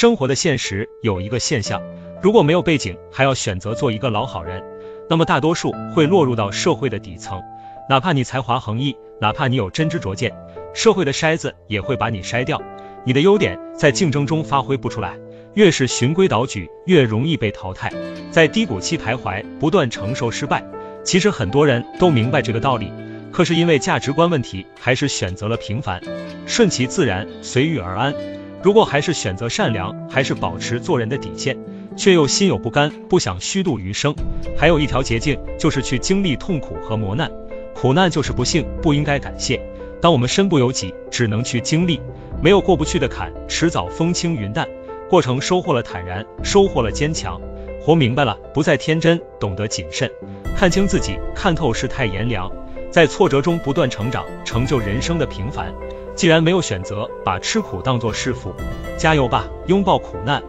生活的现实有一个现象，如果没有背景，还要选择做一个老好人，那么大多数会落入到社会的底层。哪怕你才华横溢，哪怕你有真知灼见，社会的筛子也会把你筛掉。你的优点在竞争中发挥不出来，越是循规蹈矩，越容易被淘汰，在低谷期徘徊，不断承受失败。其实很多人都明白这个道理，可是因为价值观问题，还是选择了平凡，顺其自然，随遇而安。如果还是选择善良，还是保持做人的底线，却又心有不甘，不想虚度余生，还有一条捷径，就是去经历痛苦和磨难。苦难就是不幸，不应该感谢。当我们身不由己，只能去经历，没有过不去的坎，迟早风轻云淡。过程收获了坦然，收获了坚强，活明白了，不再天真，懂得谨慎，看清自己，看透世态炎凉，在挫折中不断成长，成就人生的平凡。既然没有选择，把吃苦当做是福，加油吧，拥抱苦难。